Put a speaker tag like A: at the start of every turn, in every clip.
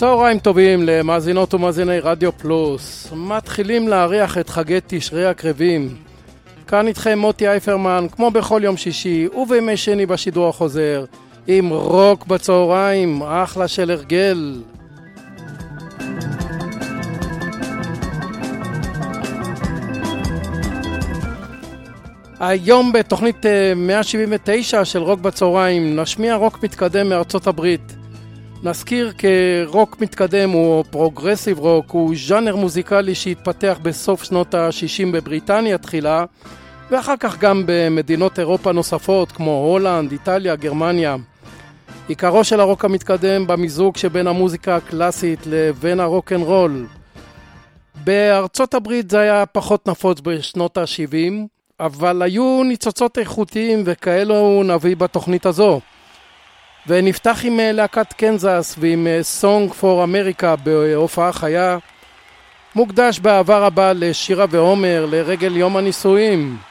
A: צהריים טובים למאזינות ומאזיני רדיו פלוס. מתחילים להריח את חגי תשרי הקרבים. כאן איתכם מוטי אייפרמן, כמו בכל יום שישי ובימי שני בשידור החוזר, עם רוק בצהריים, אחלה של הרגל. היום בתוכנית 179 של רוק בצהריים נשמיע רוק מתקדם מארצות הברית. נזכיר כרוק מתקדם או progressive rock הוא ז'אנר מוזיקלי שהתפתח בסוף שנות ה-60 בבריטניה תחילה ואחר כך גם במדינות אירופה נוספות כמו הולנד, איטליה, גרמניה. עיקרו של הרוק המתקדם במיזוג שבין המוזיקה הקלאסית לבין ה rock and roll. בארצות הברית זה היה פחות נפוץ בשנות ה-70 אבל היו ניצוצות איכותיים וכאלו נביא בתוכנית הזו. ונפתח עם אה, להקת קנזס ועם אה, Song for America בהופעה חיה מוקדש באהבה רבה לשירה ועומר לרגל יום הנישואים.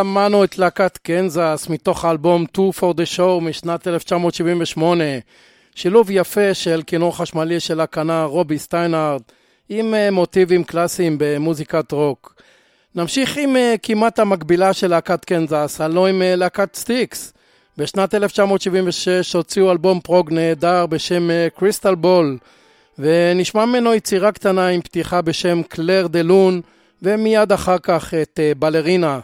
A: שמענו את להקת קנזס מתוך האלבום 2 for the Show משנת 1978. שילוב יפה של כינור חשמלי של הכנר רובי סטיינהארד עם אה, מוטיבים קלאסיים במוזיקת רוק. נמשיך עם אה, כמעט המקבילה של להקת קנזס, הלא עם אה, להקת Styx. בשנת 1976 הוציאו אלבום prog נהדר בשם Crystal Ball, ונשמע ממנו יצירה קטנה עם פתיחה בשם Clair de Lune, ומיד אחר כך את בלרינה.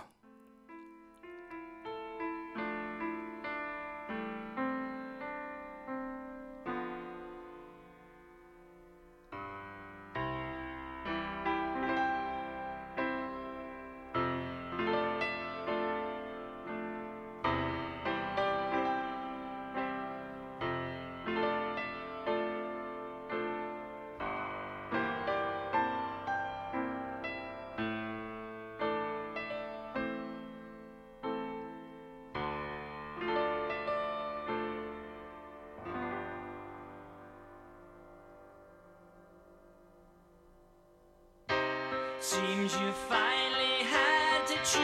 B: Seems you finally had to choose.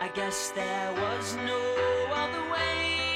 B: I guess there was no other way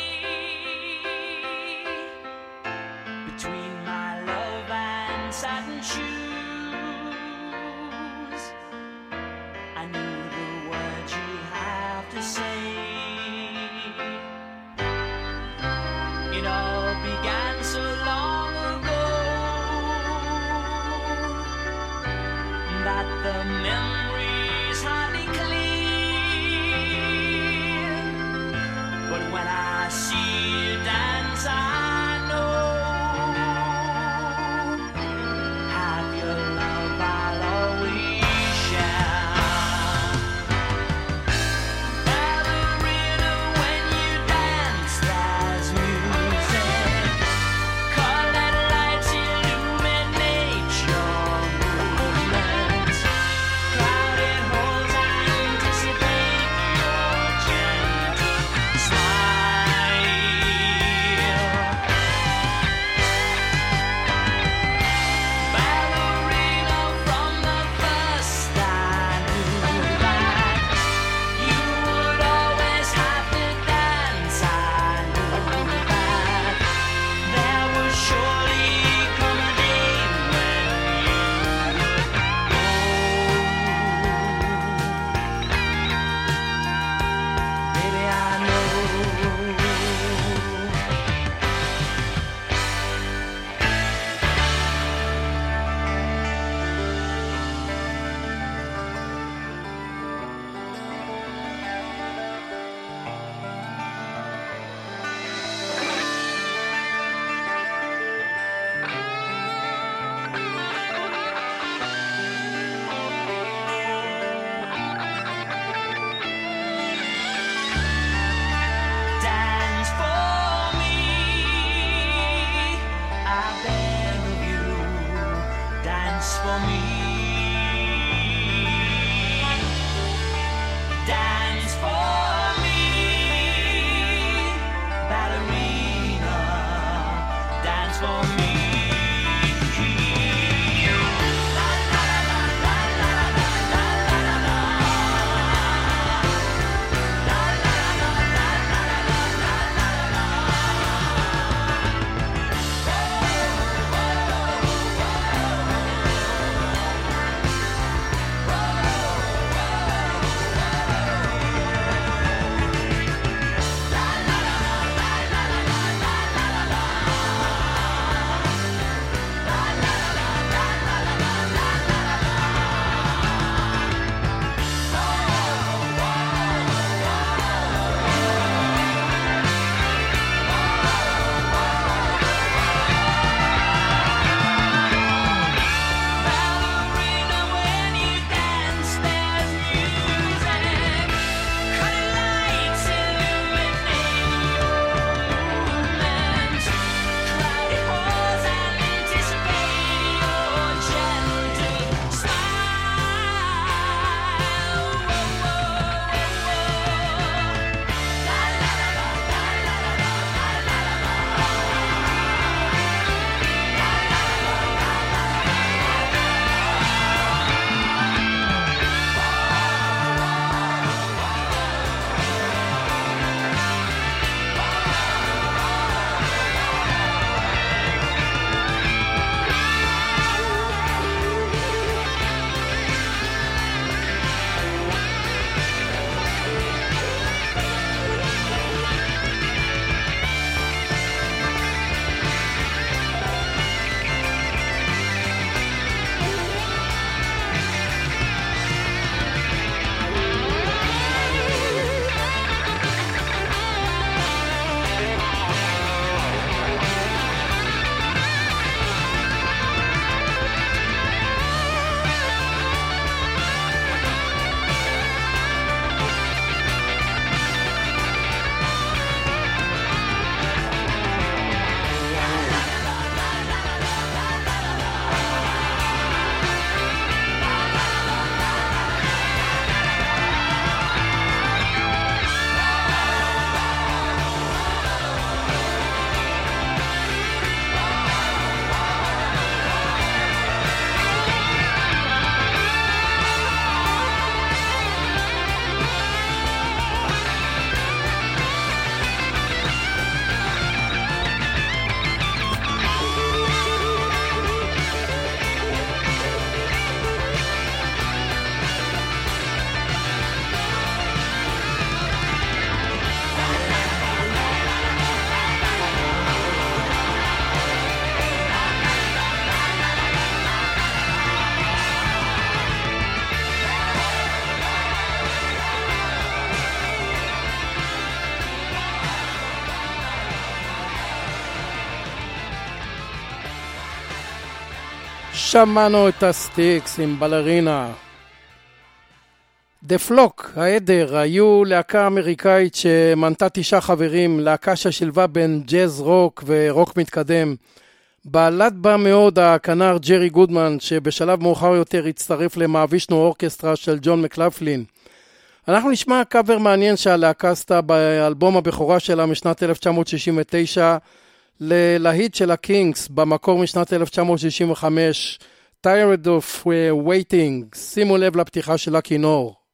A: שמענו את ה Styx עם בלרינה. The Flock, העדר, היו להקה אמריקאית שמנתה תשעה חברים, להקה ששילבה בין ג'אז רוק ורוק מתקדם. בלט בה מאוד הכנר ג'רי גודמן, שבשלב מאוחר יותר הצטרף ל Mahavishnu Orchestra של ג'ון מקלפלין. אנחנו נשמע קאבר מעניין שהלהקה עשתה באלבום הבכורה שלה משנת 1969 ללהיט של הקינגס במקור משנת 1965, Tired of Waiting, שימו לב לפתיחה של הכינור.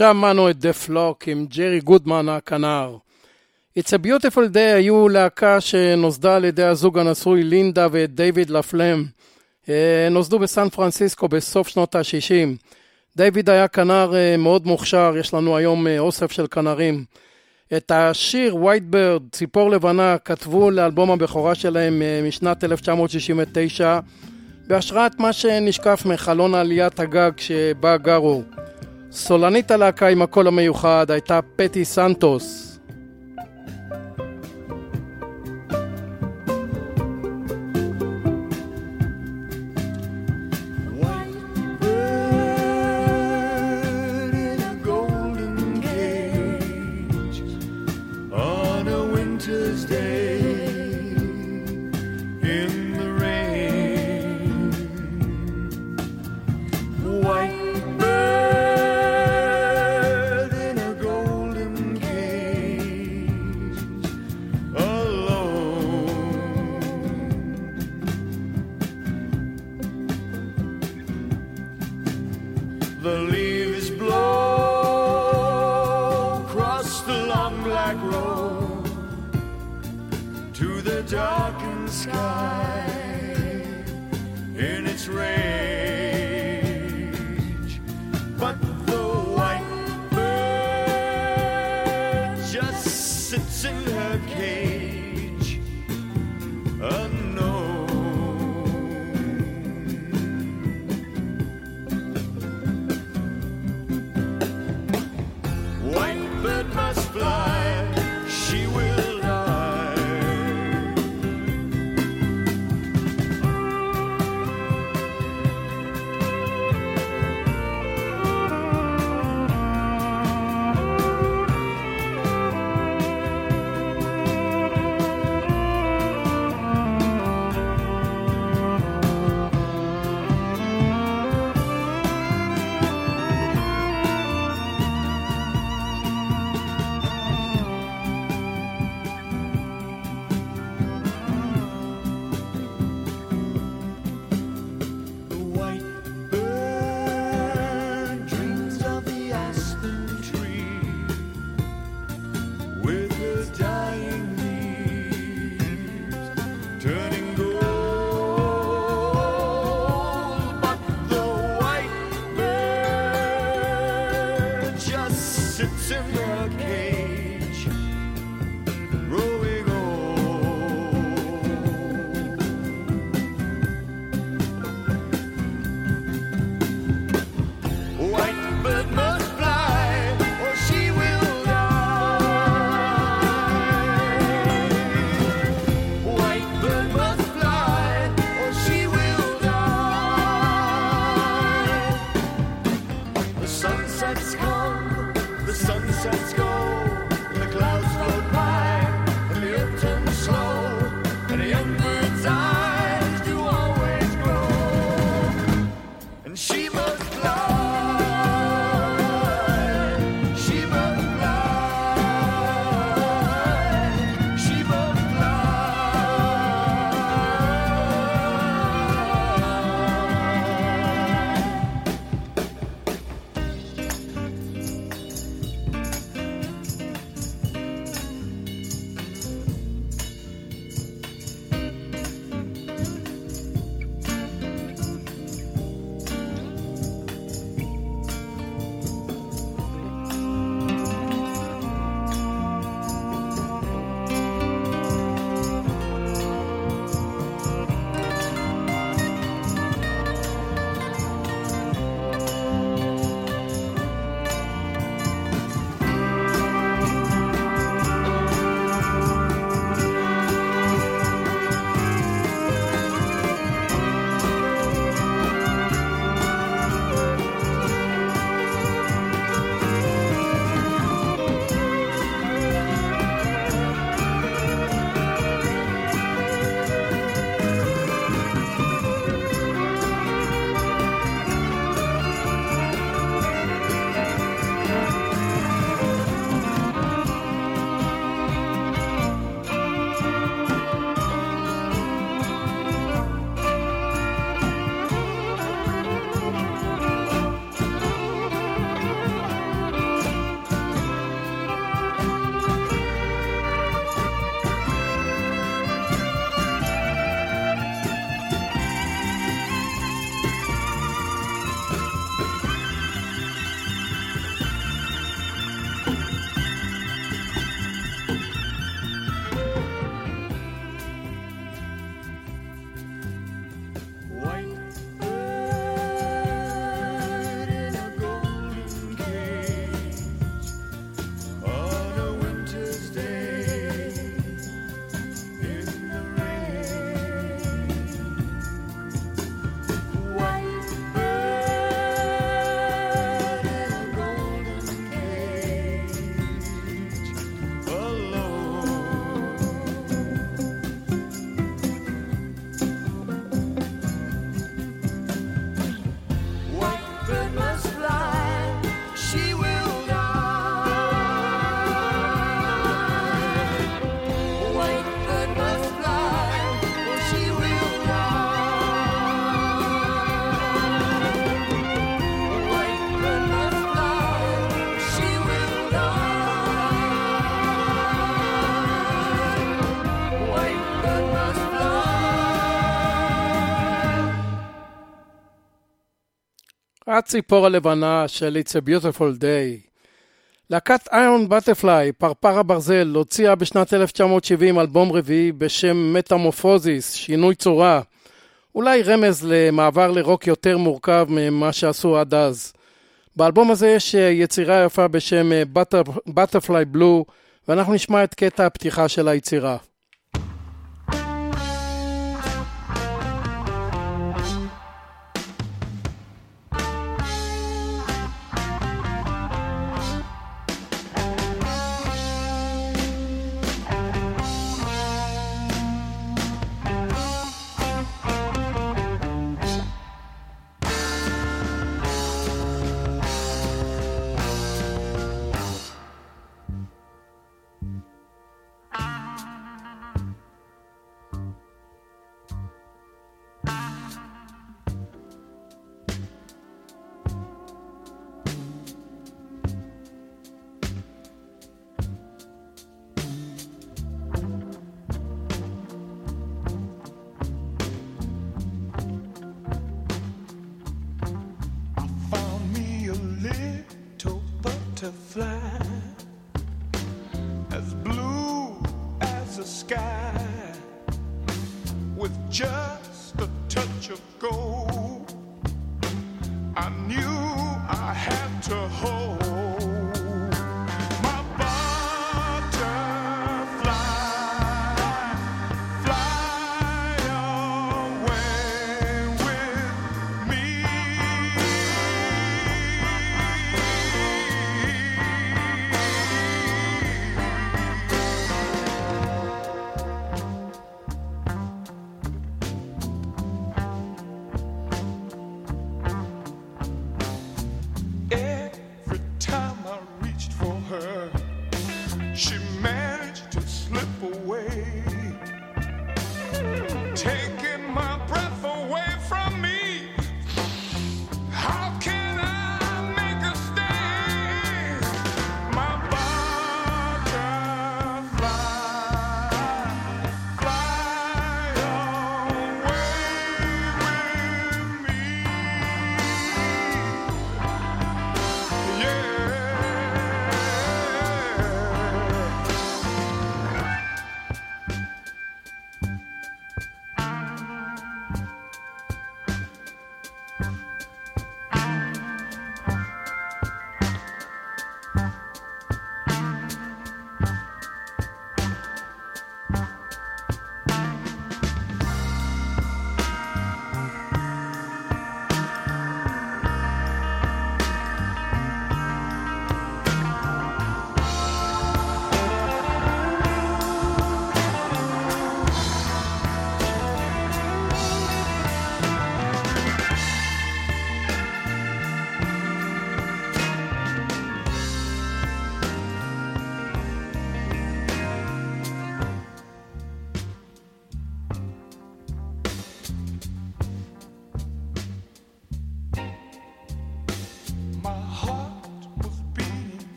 C: שמענו את דה פלוק עם ג'רי גודמן הכנר. It's a Beautiful Day היו להקה שנוסדה על ידי הזוג הנשוי לינדה ודייוויד לפלם. אה, נוסדו בסן פרנסיסקו בסוף שנות ה-60. דיוויד היה כנר אה, מאוד מוכשר, יש לנו היום אה, אוסף של כנרים. את השיר White Bird, ציפור לבנה, כתבו לאלבום הבכורה שלהם משנת 1969, בהשראת מה שנשקף מחלון עליית הגג שבה גרו. סולנית הלהקה עם הקול המיוחד הייתה פטי סנטוס.
A: הציפור הלבנה של It's a Beautiful Day. להקת איון בטפליי, פרפר הברזל, הוציאה בשנת 1970 אלבום רביעי בשם מטמורפוזיס, שינוי צורה. אולי רמז למעבר לרוק יותר מורכב ממה שעשו עד אז. באלבום הזה יש יצירה יפה בשם בטרפליי בלו, ואנחנו נשמע את קטע הפתיחה של היצירה.
D: as blue
E: as
F: the sky with
D: just a touch of gold. I knew I had to hold.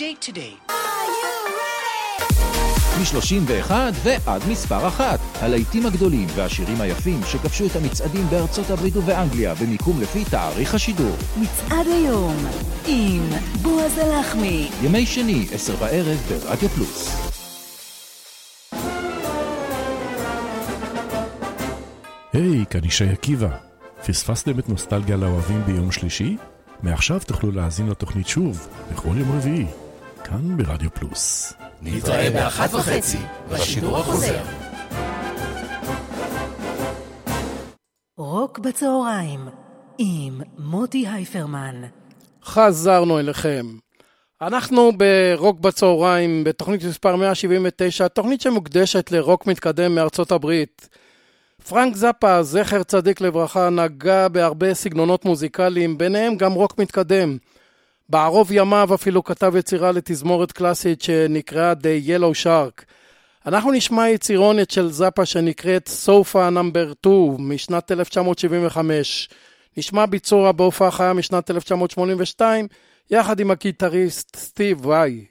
D: Date today?
G: מ-31 ועד מספר אחת. הלהיטים הגדולים והשירים היפים שכבשו את המצעדים בארצות הברית ובאנגליה במיקום לפי תאריך השידור.
F: מצעד היום עם בועז הלחמי.
G: ימי שני, עשר בערב ברדיו פלוס.
E: היי, כאן ישי עקיבא. פספסתם את נוסטלגיה לאוהבים ביום שלישי? מעכשיו תוכלו להאזין לתוכנית שוב, בכל יום רביעי, כאן ברדיו פלוס.
H: נתראה באחת וחצי בשידור החוזר.
F: רוק בצהריים עם מוטי הייפרמן.
A: חזרנו אליכם. אנחנו ברוק בצהריים, בתוכנית מספר 179, תוכנית שמוקדשת לרוק מתקדם מארצות הברית. פרנק זאפה, זכר צדיק לברכה, נגע בהרבה סגנונות מוזיקליים, ביניהם גם רוק מתקדם. בערוב ימיו אפילו כתב יצירה לתזמורת קלאסית שנקראה The Yellow Shark. אנחנו נשמע יצירונת של זאפה שנקראת סופה נאמבר 2 משנת 1975. נשמע ביצוע בהופעה חיה משנת 1982 יחד עם הגיטריסט סטיב וואי.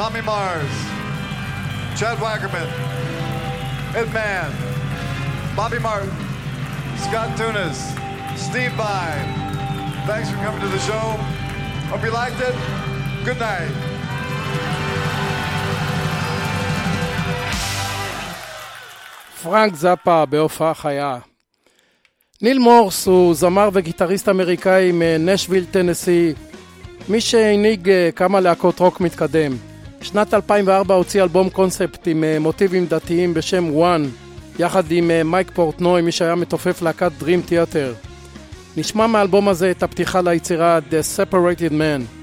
I: Tommy Mars, Chad Wackerman, Ed Mann, Bobby Martin, Scott Tunis, Steve Vai. Thanks for coming to the show. Hope you liked it. Good night.
A: פרנק זאפה בהופעה חיה. ניל מורס הוא זמר וגיטריסט אמריקאי מנשוויל, טנסי, מי שהנהיג אה, כמה להקות רוק מתקדם. שנת 2004 הוציא אלבום קונספט עם אה, מוטיבים דתיים בשם וואן, יחד עם אה, מייק פורטנוי, מי שהיה מתופף להקת Dream Theater. נשמע מהאלבום הזה את הפתיחה ליצירה The Separated Man.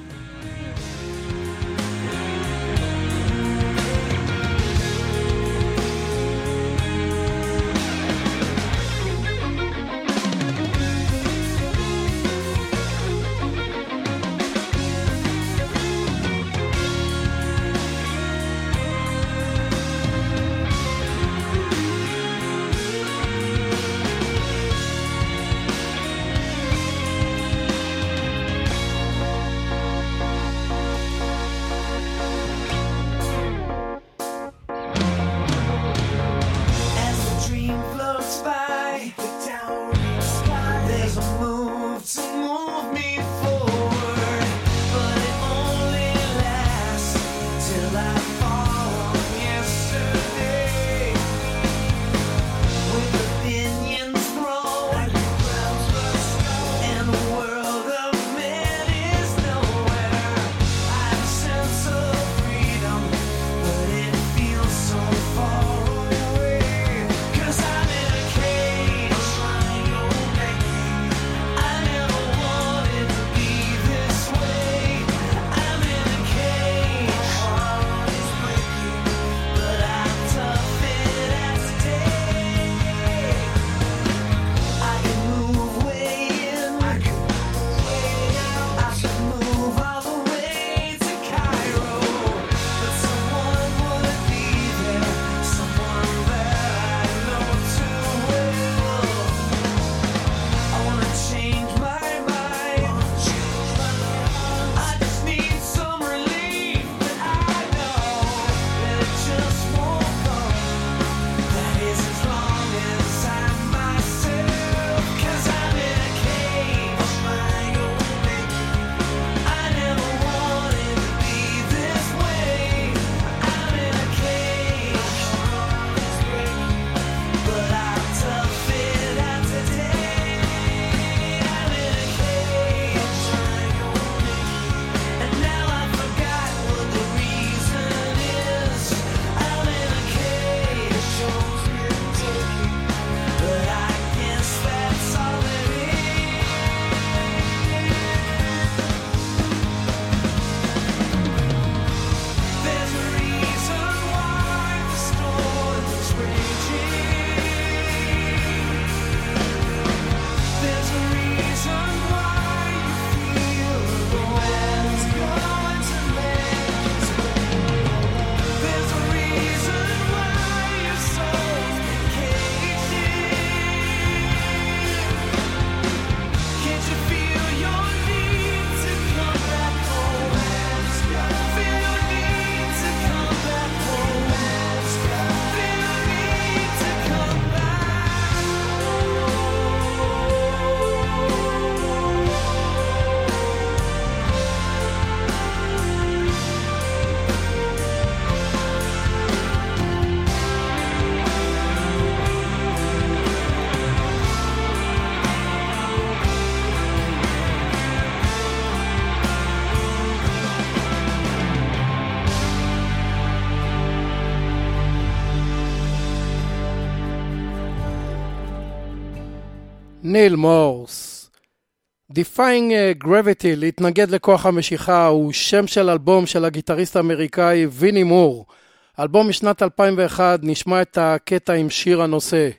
A: ניל מורס. Defying uh, Gravity, להתנגד לכוח המשיכה, הוא שם של אלבום של הגיטריסט האמריקאי ויני מור. אלבום משנת 2001, נשמע את הקטע עם שיר הנושא.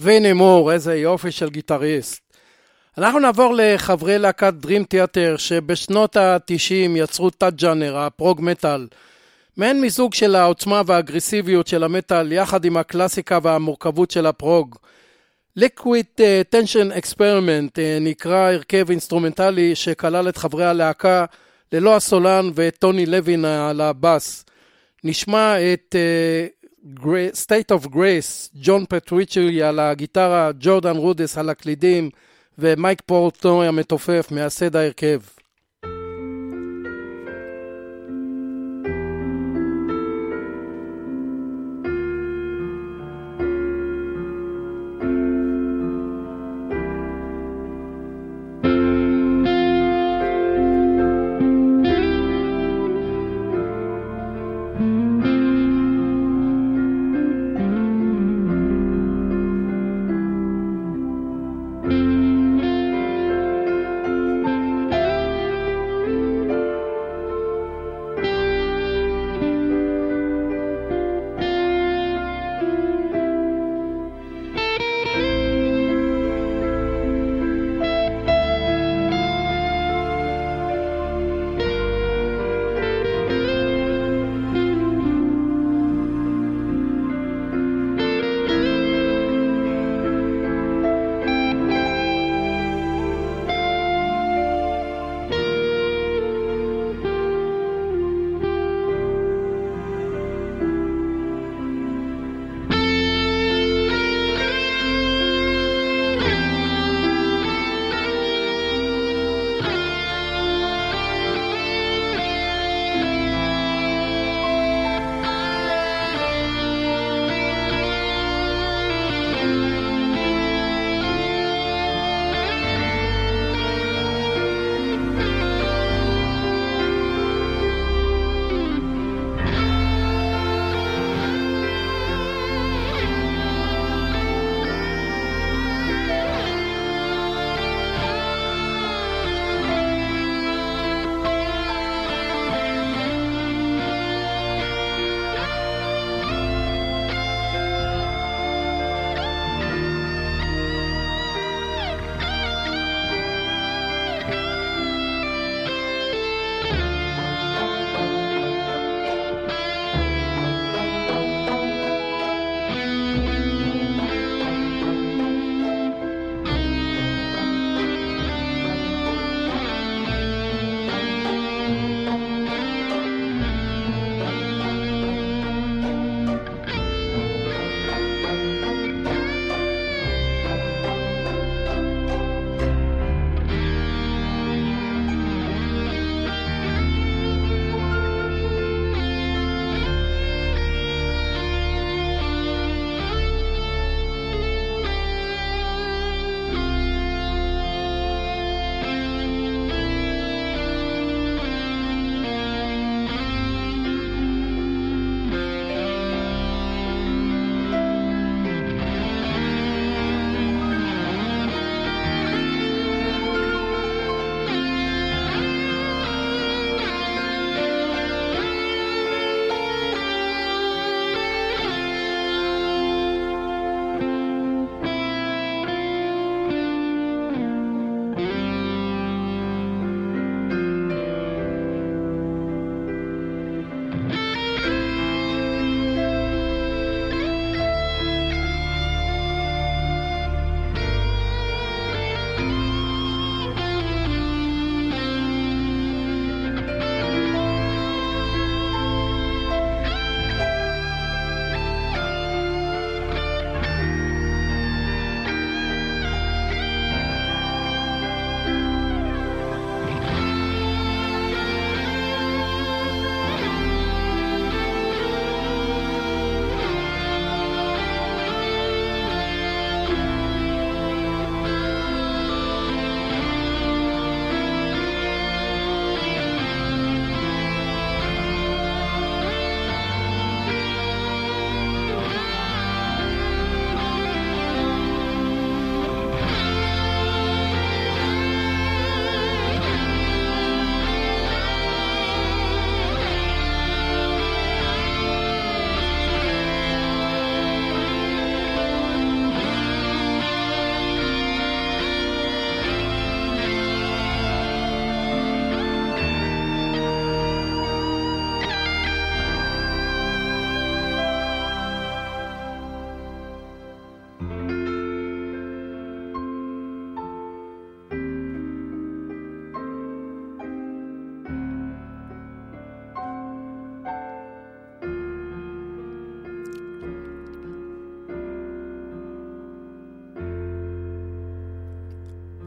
A: ויני מור, איזה יופי של גיטריסט. אנחנו נעבור לחברי להקת Dream Theater שבשנות ה-90 יצרו תת-ג'אנר, ה prog metal. מעין מיזוג של העוצמה והאגרסיביות של המטאל יחד עם הקלאסיקה והמורכבות של ה prog. Liquid uh, Tension Experiment uh, נקרא הרכב אינסטרומנטלי שכלל את חברי הלהקה ללא הסולן ואת טוני לוין על הבאס. נשמע את uh, State of Grace, ג'ון פטריצ'י על הגיטרה, ג'ורדן רודס על הקלידים ומייק פורטנוי המתופף מייסד ההרכב.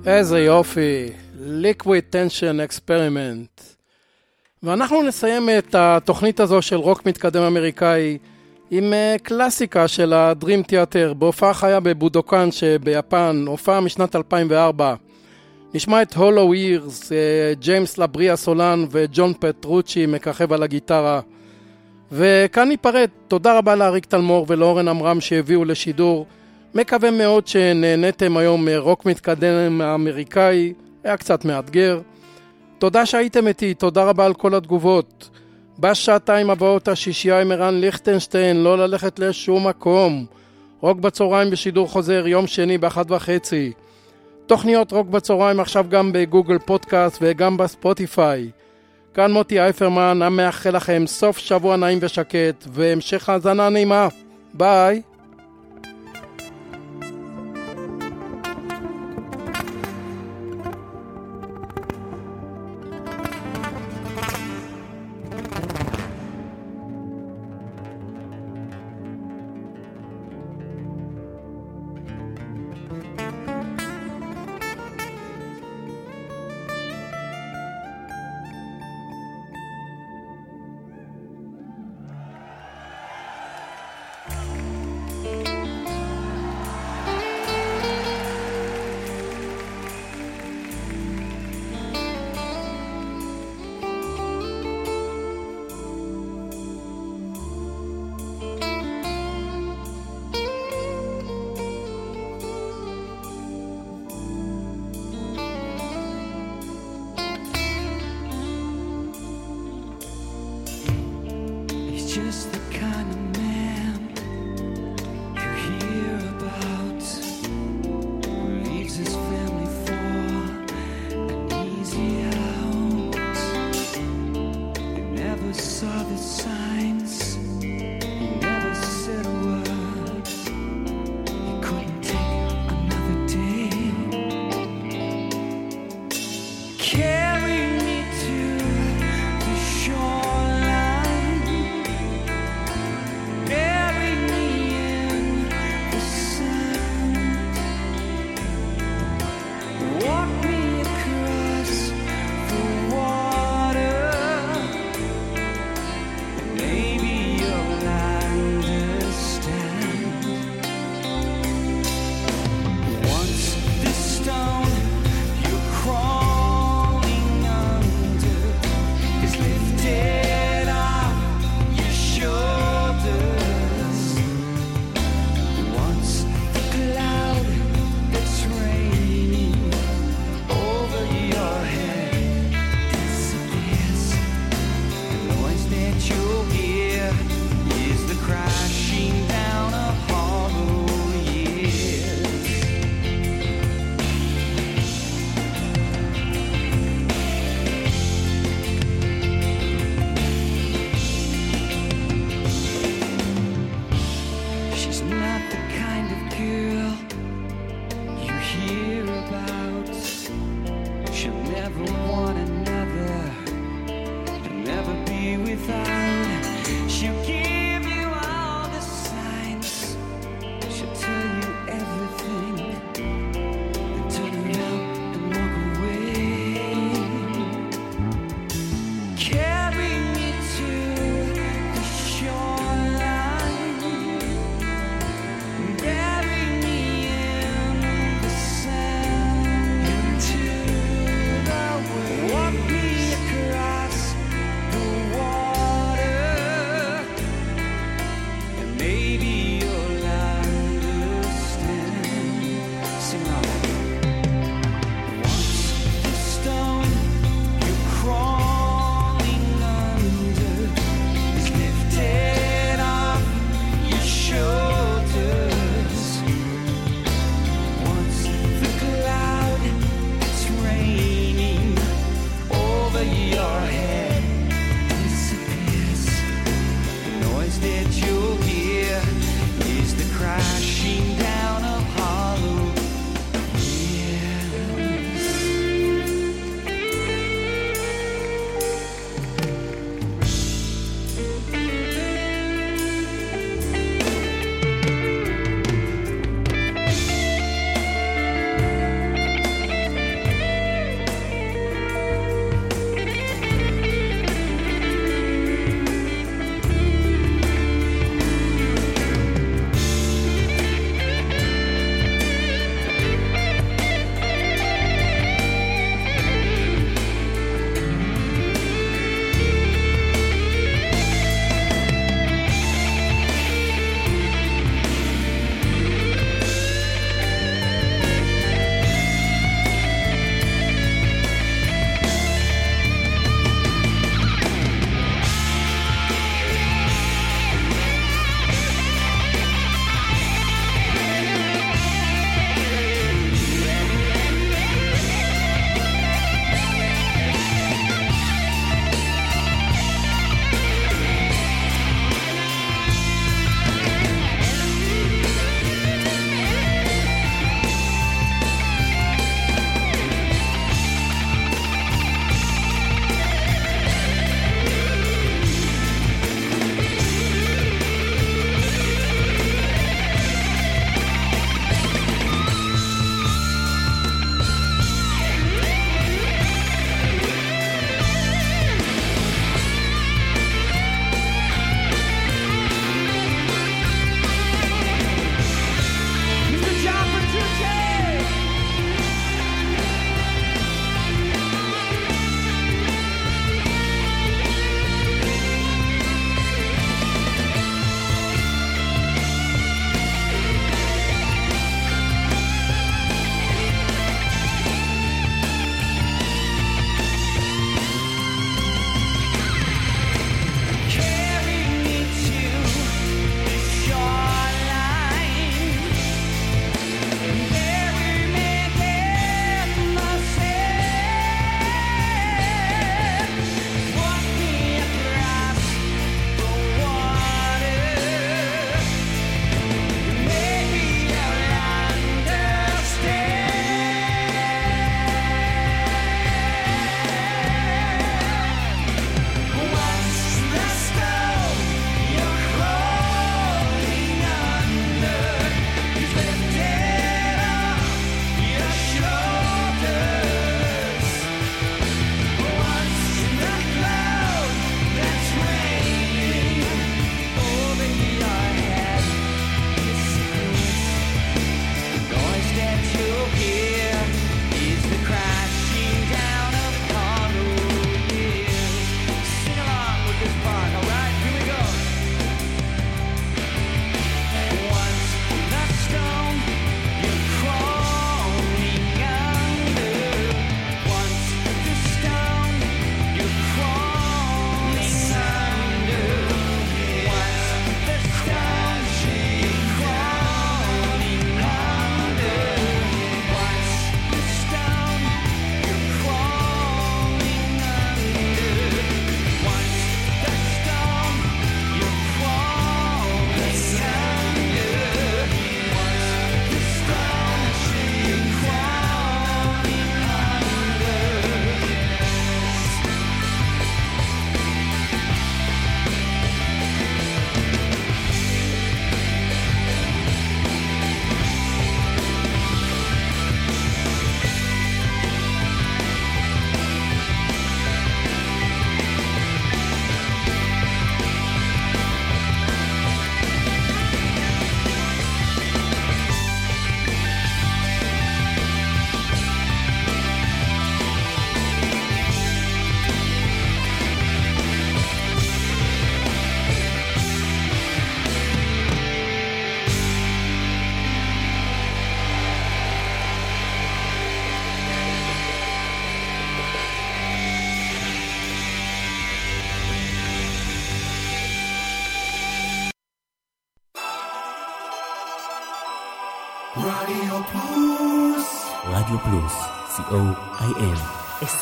A: איזה יופי, Liquid Tension Experiment. ואנחנו נסיים את התוכנית הזו של רוק מתקדם אמריקאי עם אה, קלאסיקה של הדרים תיאטר בהופעה חיה בבודוקן שביפן, הופעה משנת 2004. נשמע את הולו אירס, אה, ג'יימס לבריה סולן וג'ון פטרוצ'י מככב על הגיטרה. וכאן ניפרד, תודה רבה לאריק תלמור ולאורן עמרם שהביאו לשידור. מקווה מאוד שנהניתם היום מרוק מתקדם האמריקאי, היה קצת מאתגר. תודה שהייתם איתי, תודה רבה על כל התגובות. בשעתיים הבאות השישייה עם ערן ליכטנשטיין, לא ללכת לשום מקום. רוק בצהריים בשידור חוזר, יום שני באחת וחצי. תוכניות רוק בצהריים עכשיו גם בגוגל פודקאסט וגם בספוטיפיי. כאן מוטי אייפרמן, המאחל לכם סוף שבוע נעים ושקט, והמשך האזנה נעימה. ביי.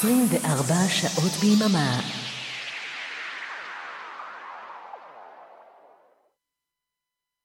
F: 24 שעות ביממה.